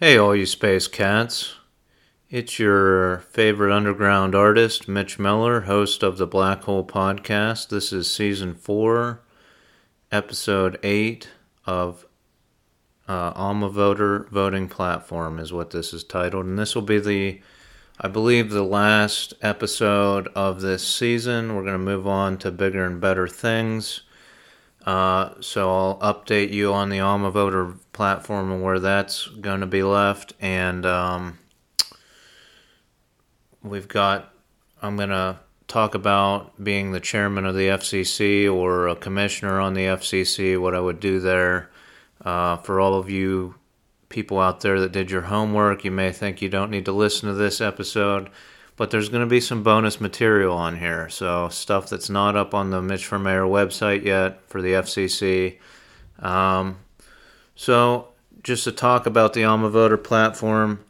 Hey, all you space cats. It's your favorite underground artist, Mitch Miller, host of the Black Hole Podcast. This is season four, episode eight of uh, Alma Voter Voting Platform, is what this is titled. And this will be the, I believe, the last episode of this season. We're going to move on to bigger and better things. Uh, so I'll update you on the Alma Voter platform and where that's going to be left. And um, we've got, I'm going to talk about being the chairman of the FCC or a commissioner on the FCC, what I would do there. Uh, for all of you people out there that did your homework, you may think you don't need to listen to this episode but there's going to be some bonus material on here. So, stuff that's not up on the Mitch for Mayor website yet for the FCC. Um, so, just to talk about the Alma Voter platform,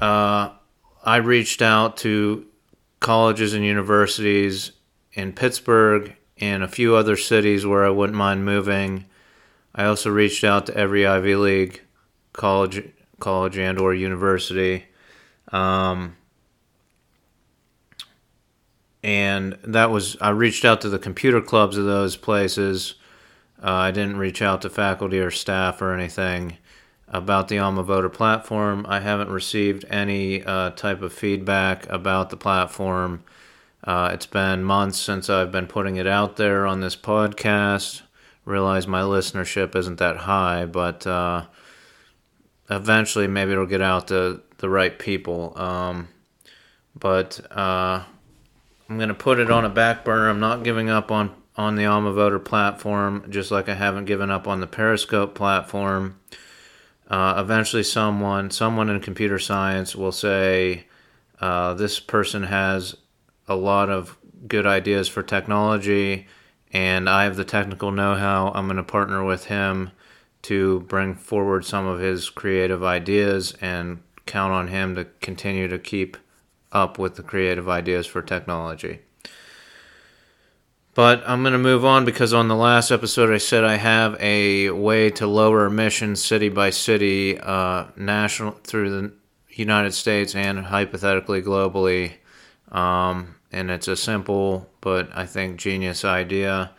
uh, I reached out to colleges and universities in Pittsburgh and a few other cities where I wouldn't mind moving. I also reached out to every Ivy League college, college and or university. Um, and that was I reached out to the computer clubs of those places. Uh, I didn't reach out to faculty or staff or anything about the Alma Voter platform. I haven't received any uh, type of feedback about the platform. Uh, it's been months since I've been putting it out there on this podcast. Realize my listenership isn't that high, but uh, eventually maybe it'll get out to the right people. Um, but uh, I'm going to put it on a back burner. I'm not giving up on on the Alma Voter platform, just like I haven't given up on the Periscope platform. Uh, eventually, someone someone in computer science will say uh, this person has a lot of good ideas for technology, and I have the technical know-how. I'm going to partner with him to bring forward some of his creative ideas and count on him to continue to keep up with the creative ideas for technology. But I'm going to move on because on the last episode I said I have a way to lower emissions city by city, uh, national through the United States and hypothetically globally. Um, and it's a simple but I think genius idea.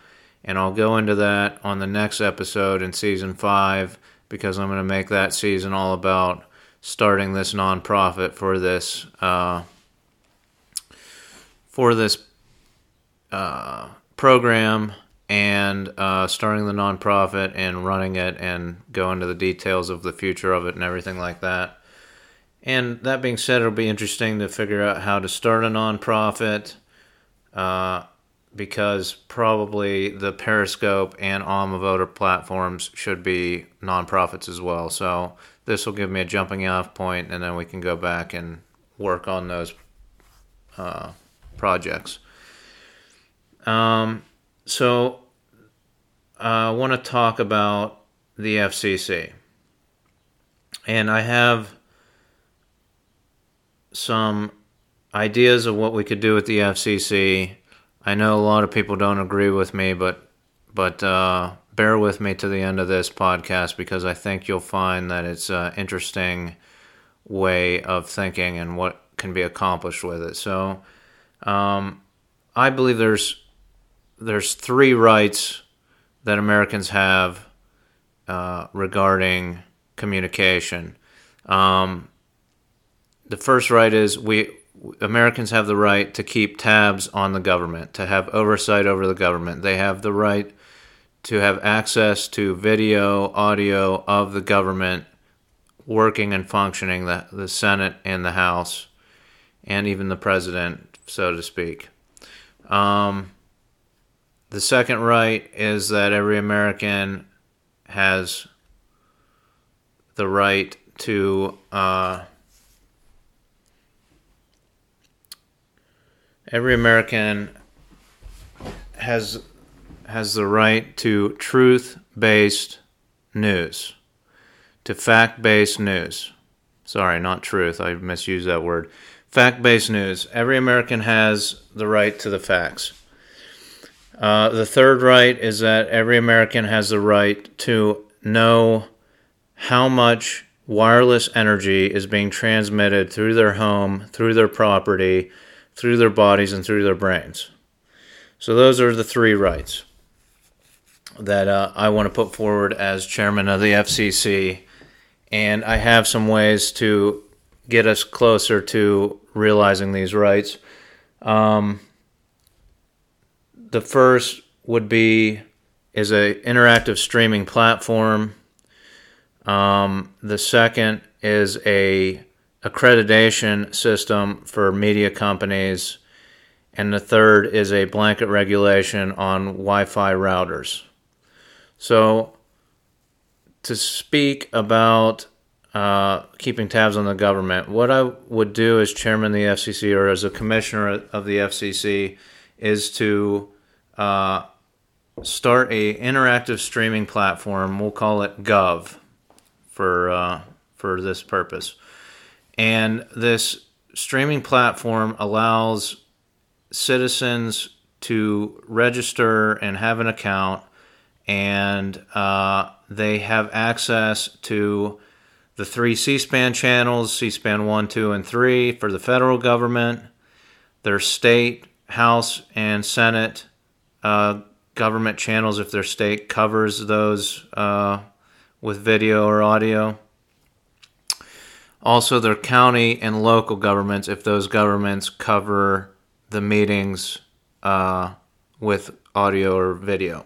And I'll go into that on the next episode in season five because I'm going to make that season all about starting this nonprofit for this uh, for this uh, program and uh, starting the nonprofit and running it and go into the details of the future of it and everything like that. And that being said, it'll be interesting to figure out how to start a nonprofit uh, because probably the Periscope and Alma platforms should be nonprofits as well. So this will give me a jumping off point, and then we can go back and work on those uh, projects. Um, so uh, I want to talk about the FCC. And I have some ideas of what we could do with the FCC. I know a lot of people don't agree with me, but but uh, bear with me to the end of this podcast because I think you'll find that it's an interesting way of thinking and what can be accomplished with it. So um, I believe there's there's three rights that Americans have uh, regarding communication. Um, the first right is we Americans have the right to keep tabs on the government, to have oversight over the government. They have the right to have access to video, audio of the government working and functioning, the, the Senate and the House, and even the president so to speak. Um, the second right is that every American has the right to uh, every American has has the right to truth-based news, to fact-based news. Sorry, not truth. I misused that word. Fact based news. Every American has the right to the facts. Uh, the third right is that every American has the right to know how much wireless energy is being transmitted through their home, through their property, through their bodies, and through their brains. So, those are the three rights that uh, I want to put forward as chairman of the FCC. And I have some ways to get us closer to realizing these rights. Um, the first would be is a interactive streaming platform. Um, the second is a accreditation system for media companies, and the third is a blanket regulation on Wi-Fi routers. So, to speak about uh, keeping tabs on the government, what I would do as chairman of the FCC or as a commissioner of the FCC is to uh, start a interactive streaming platform. We'll call it Gov for uh, for this purpose. And this streaming platform allows citizens to register and have an account, and uh, they have access to the three C SPAN channels C SPAN 1, 2, and 3 for the federal government, their state, House, and Senate uh, government channels if their state covers those uh, with video or audio. Also, their county and local governments if those governments cover the meetings uh, with audio or video.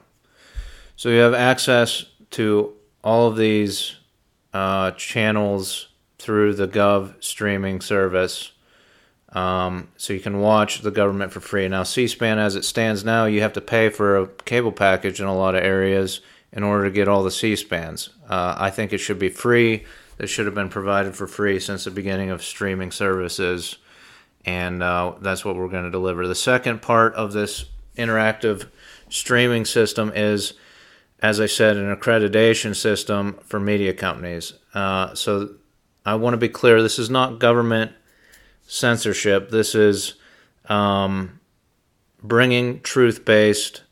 So you have access to all of these uh, channels through the Gov streaming service. Um, so you can watch the government for free. Now, C SPAN, as it stands now, you have to pay for a cable package in a lot of areas in order to get all the C SPANs. Uh, I think it should be free. It should have been provided for free since the beginning of streaming services. And uh, that's what we're going to deliver. The second part of this interactive streaming system is, as I said, an accreditation system for media companies. Uh, so I want to be clear this is not government censorship. This is um, bringing truth based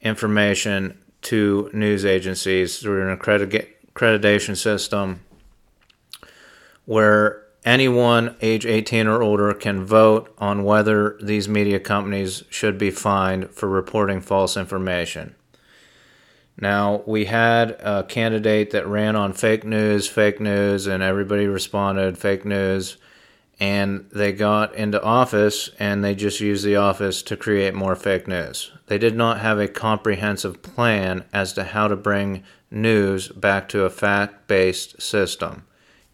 information to news agencies through an accreditation system where anyone age 18 or older can vote on whether these media companies should be fined for reporting false information. Now, we had a candidate that ran on fake news, fake news, and everybody responded fake news and they got into office and they just used the office to create more fake news. They did not have a comprehensive plan as to how to bring news back to a fact based system,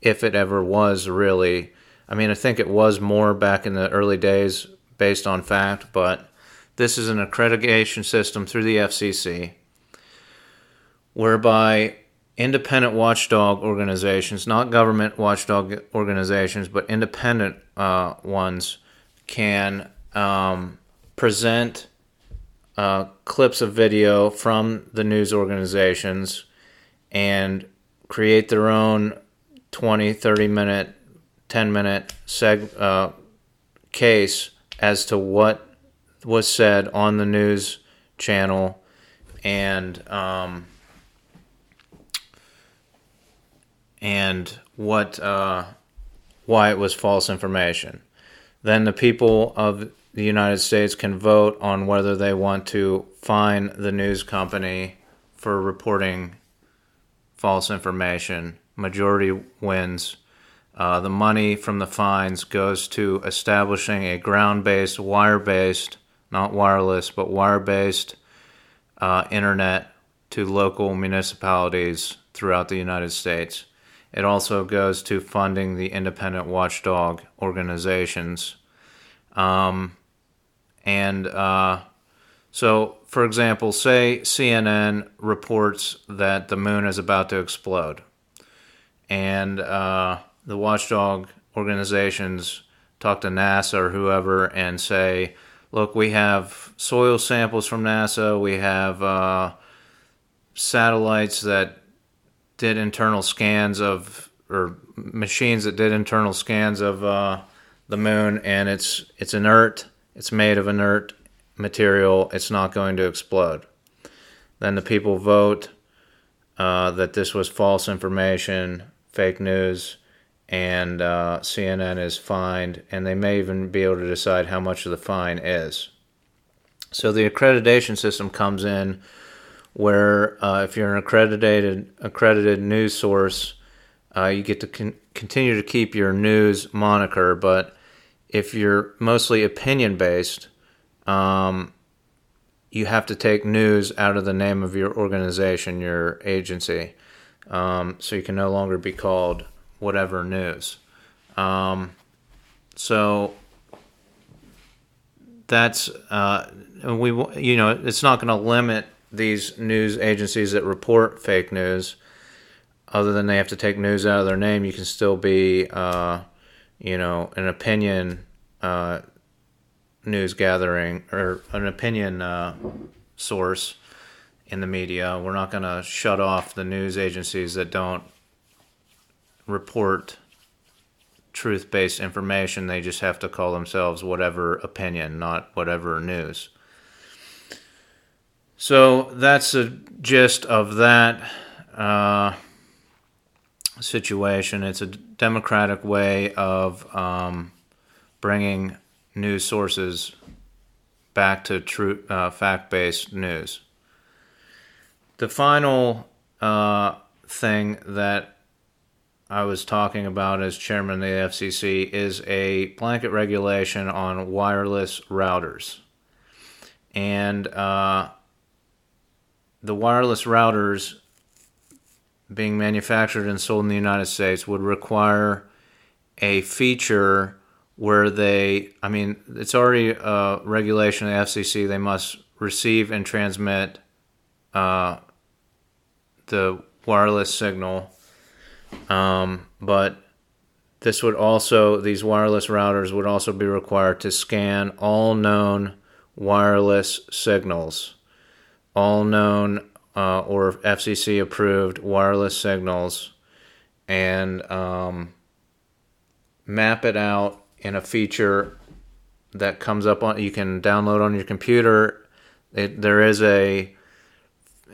if it ever was really. I mean, I think it was more back in the early days based on fact, but this is an accreditation system through the FCC whereby independent watchdog organizations, not government watchdog organizations, but independent uh, ones, can um, present uh, clips of video from the news organizations and create their own 20, 30 minute, 10 minute seg- uh, case as to what was said on the news channel and um, and what uh, why it was false information. Then the people of the United States can vote on whether they want to fine the news company for reporting false information. Majority wins. Uh, the money from the fines goes to establishing a ground based, wire based, not wireless, but wire based uh, internet to local municipalities throughout the United States. It also goes to funding the independent watchdog organizations. Um, and uh, so, for example, say CNN reports that the moon is about to explode, and uh, the watchdog organizations talk to NASA or whoever and say, look, we have soil samples from NASA, we have uh, satellites that did internal scans of or machines that did internal scans of uh, the moon, and it's it's inert. It's made of inert material. It's not going to explode. Then the people vote uh, that this was false information, fake news, and uh, CNN is fined, and they may even be able to decide how much of the fine is. So the accreditation system comes in where uh, if you're an accredited accredited news source, uh, you get to con- continue to keep your news moniker, but if you're mostly opinion based, um, you have to take news out of the name of your organization, your agency. Um, so you can no longer be called whatever news. Um, so that's uh, we you know it's not going to limit these news agencies that report fake news. Other than they have to take news out of their name, you can still be uh, you know an opinion uh, news gathering or an opinion uh, source in the media. We're not going to shut off the news agencies that don't report truth based information. They just have to call themselves whatever opinion, not whatever news. So that's the gist of that uh, situation. It's a democratic way of um, bringing news sources back to true uh, fact-based news. The final uh, thing that I was talking about as chairman of the FCC is a blanket regulation on wireless routers, and uh, the wireless routers being manufactured and sold in the United States would require a feature where they, I mean, it's already a regulation of the FCC. They must receive and transmit uh, the wireless signal. Um, but this would also, these wireless routers would also be required to scan all known wireless signals, all known uh, or FCC approved wireless signals, and um, map it out in a feature that comes up on you can download on your computer. It, there is a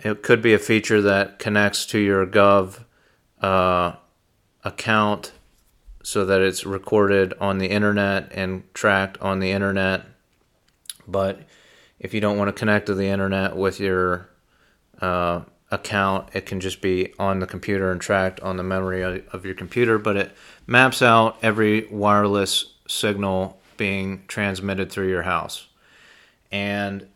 it could be a feature that connects to your Gov uh, account so that it's recorded on the internet and tracked on the internet. But if you don't want to connect to the internet with your uh, account, it can just be on the computer and tracked on the memory of your computer. But it maps out every wireless signal being transmitted through your house. And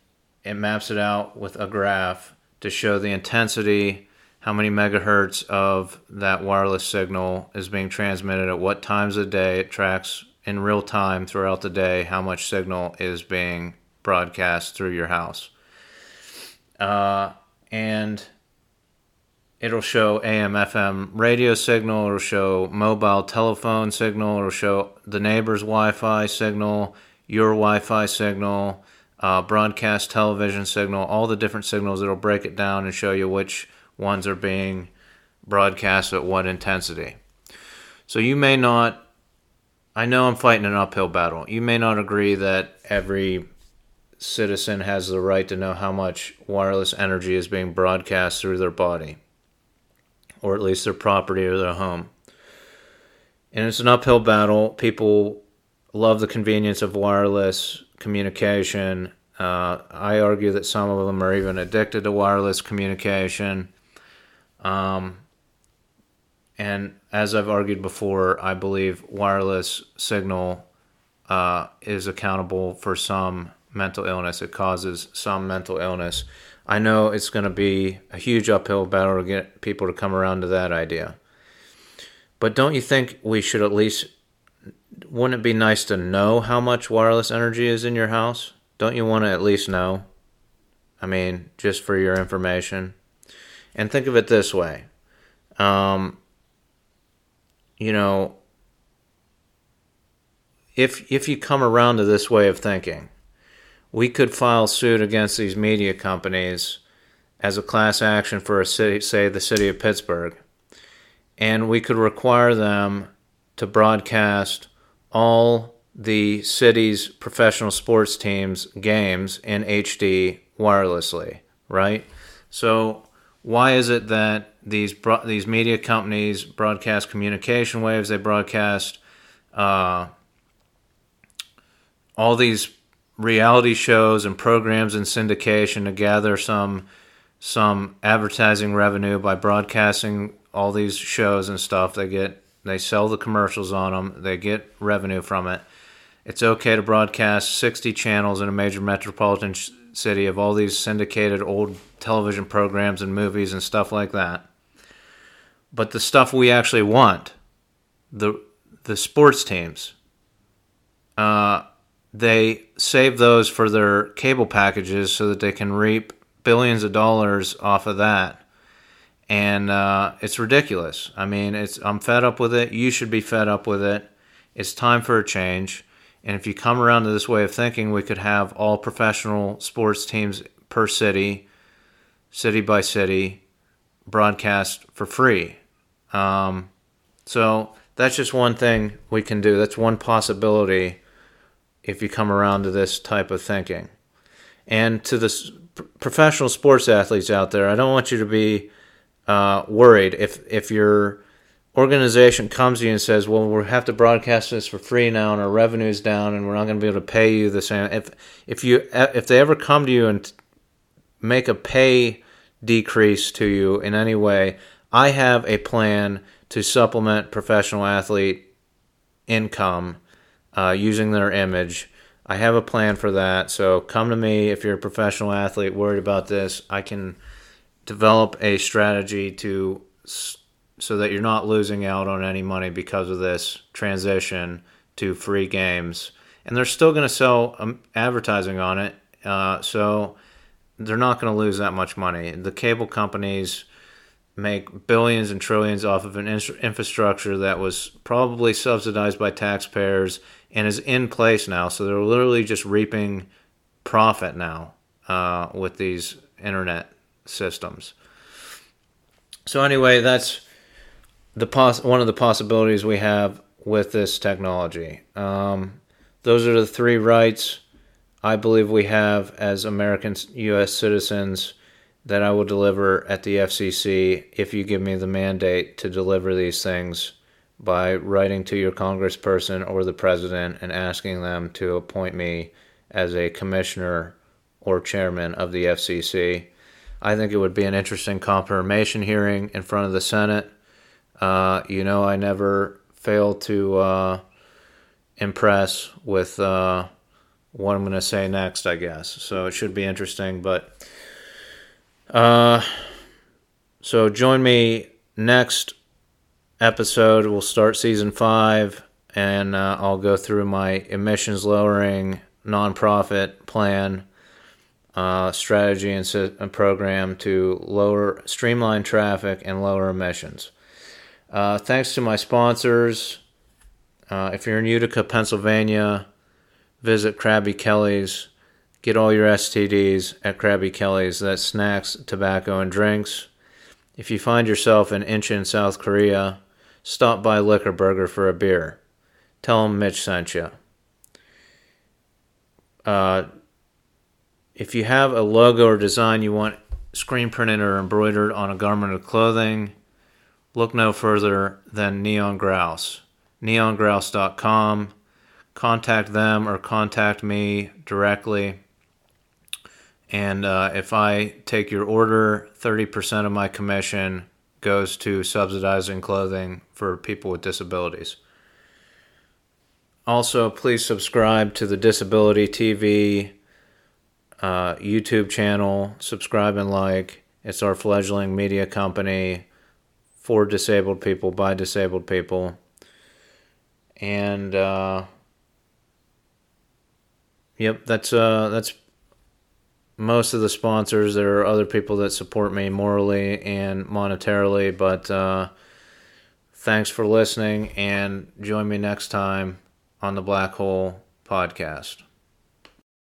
it maps it out with a graph to show the intensity, how many megahertz of that wireless signal is being transmitted at what times of day. It tracks in real time throughout the day how much signal is being broadcast through your house. Uh, and it'll show AM FM radio signal, it'll show mobile telephone signal, it'll show the neighbor's Wi Fi signal, your Wi Fi signal, uh, broadcast television signal, all the different signals. It'll break it down and show you which ones are being broadcast at what intensity. So you may not, I know I'm fighting an uphill battle. You may not agree that every citizen has the right to know how much wireless energy is being broadcast through their body or at least their property or their home. And it's an uphill battle. People love the convenience of wireless communication. Uh, I argue that some of them are even addicted to wireless communication. Um, and as I've argued before, I believe wireless signal uh, is accountable for some mental illness. It causes some mental illness. I know it's going to be a huge uphill battle to get people to come around to that idea. But don't you think we should at least, wouldn't it be nice to know how much wireless energy is in your house? Don't you want to at least know? I mean, just for your information. And think of it this way. Um, you know, if if you come around to this way of thinking, we could file suit against these media companies as a class action for a city, say the city of Pittsburgh, and we could require them to broadcast all the city's professional sports teams' games in HD wirelessly, right? So, why is it that these bro- these media companies broadcast communication waves. They broadcast uh, all these reality shows and programs in syndication to gather some some advertising revenue by broadcasting all these shows and stuff. They get they sell the commercials on them. They get revenue from it. It's okay to broadcast 60 channels in a major metropolitan city of all these syndicated old television programs and movies and stuff like that. But the stuff we actually want, the the sports teams, uh, they save those for their cable packages so that they can reap billions of dollars off of that. And uh, it's ridiculous. I mean, it's I'm fed up with it. You should be fed up with it. It's time for a change. And if you come around to this way of thinking, we could have all professional sports teams per city, city by city, broadcast for free. Um, so that's just one thing we can do. That's one possibility if you come around to this type of thinking. And to the professional sports athletes out there, I don't want you to be uh, worried if if your organization comes to you and says, "Well, we have to broadcast this for free now, and our revenue's down, and we're not going to be able to pay you the same." If if you if they ever come to you and make a pay decrease to you in any way, I have a plan to supplement professional athlete income uh, using their image. I have a plan for that. So come to me if you're a professional athlete worried about this. I can develop a strategy to so that you're not losing out on any money because of this transition to free games. And they're still going to sell um, advertising on it, uh, so they're not going to lose that much money. The cable companies make billions and trillions off of an infrastructure that was probably subsidized by taxpayers and is in place now. So they're literally just reaping profit now uh, with these internet systems. So anyway, that's the pos- one of the possibilities we have with this technology. Um, those are the three rights I believe we have as American U.S. citizens that I will deliver at the FCC if you give me the mandate to deliver these things by writing to your congressperson or the president and asking them to appoint me as a commissioner or chairman of the FCC. I think it would be an interesting confirmation hearing in front of the Senate. Uh, you know, I never fail to uh, impress with uh, what I'm going to say next, I guess. So it should be interesting. But uh, so join me next episode. We'll start season five, and uh, I'll go through my emissions lowering nonprofit plan, uh, strategy, and, and, program to lower, streamline traffic and lower emissions. Uh, thanks to my sponsors. Uh, if you're in Utica, Pennsylvania, visit Krabby Kelly's. Get all your STDs at Krabby Kelly's. That's snacks, tobacco, and drinks. If you find yourself in Incheon, South Korea, stop by Liquor Burger for a beer. Tell them Mitch sent you. Uh, if you have a logo or design you want screen printed or embroidered on a garment of clothing, look no further than Neon Grouse. NeonGrouse.com. Contact them or contact me directly. And uh, if I take your order, 30% of my commission goes to subsidizing clothing for people with disabilities. Also, please subscribe to the Disability TV uh, YouTube channel. Subscribe and like. It's our fledgling media company for disabled people by disabled people. And uh, yep, that's uh, that's most of the sponsors. There are other people that support me morally and monetarily, but uh, thanks for listening and join me next time on the Black Hole Podcast.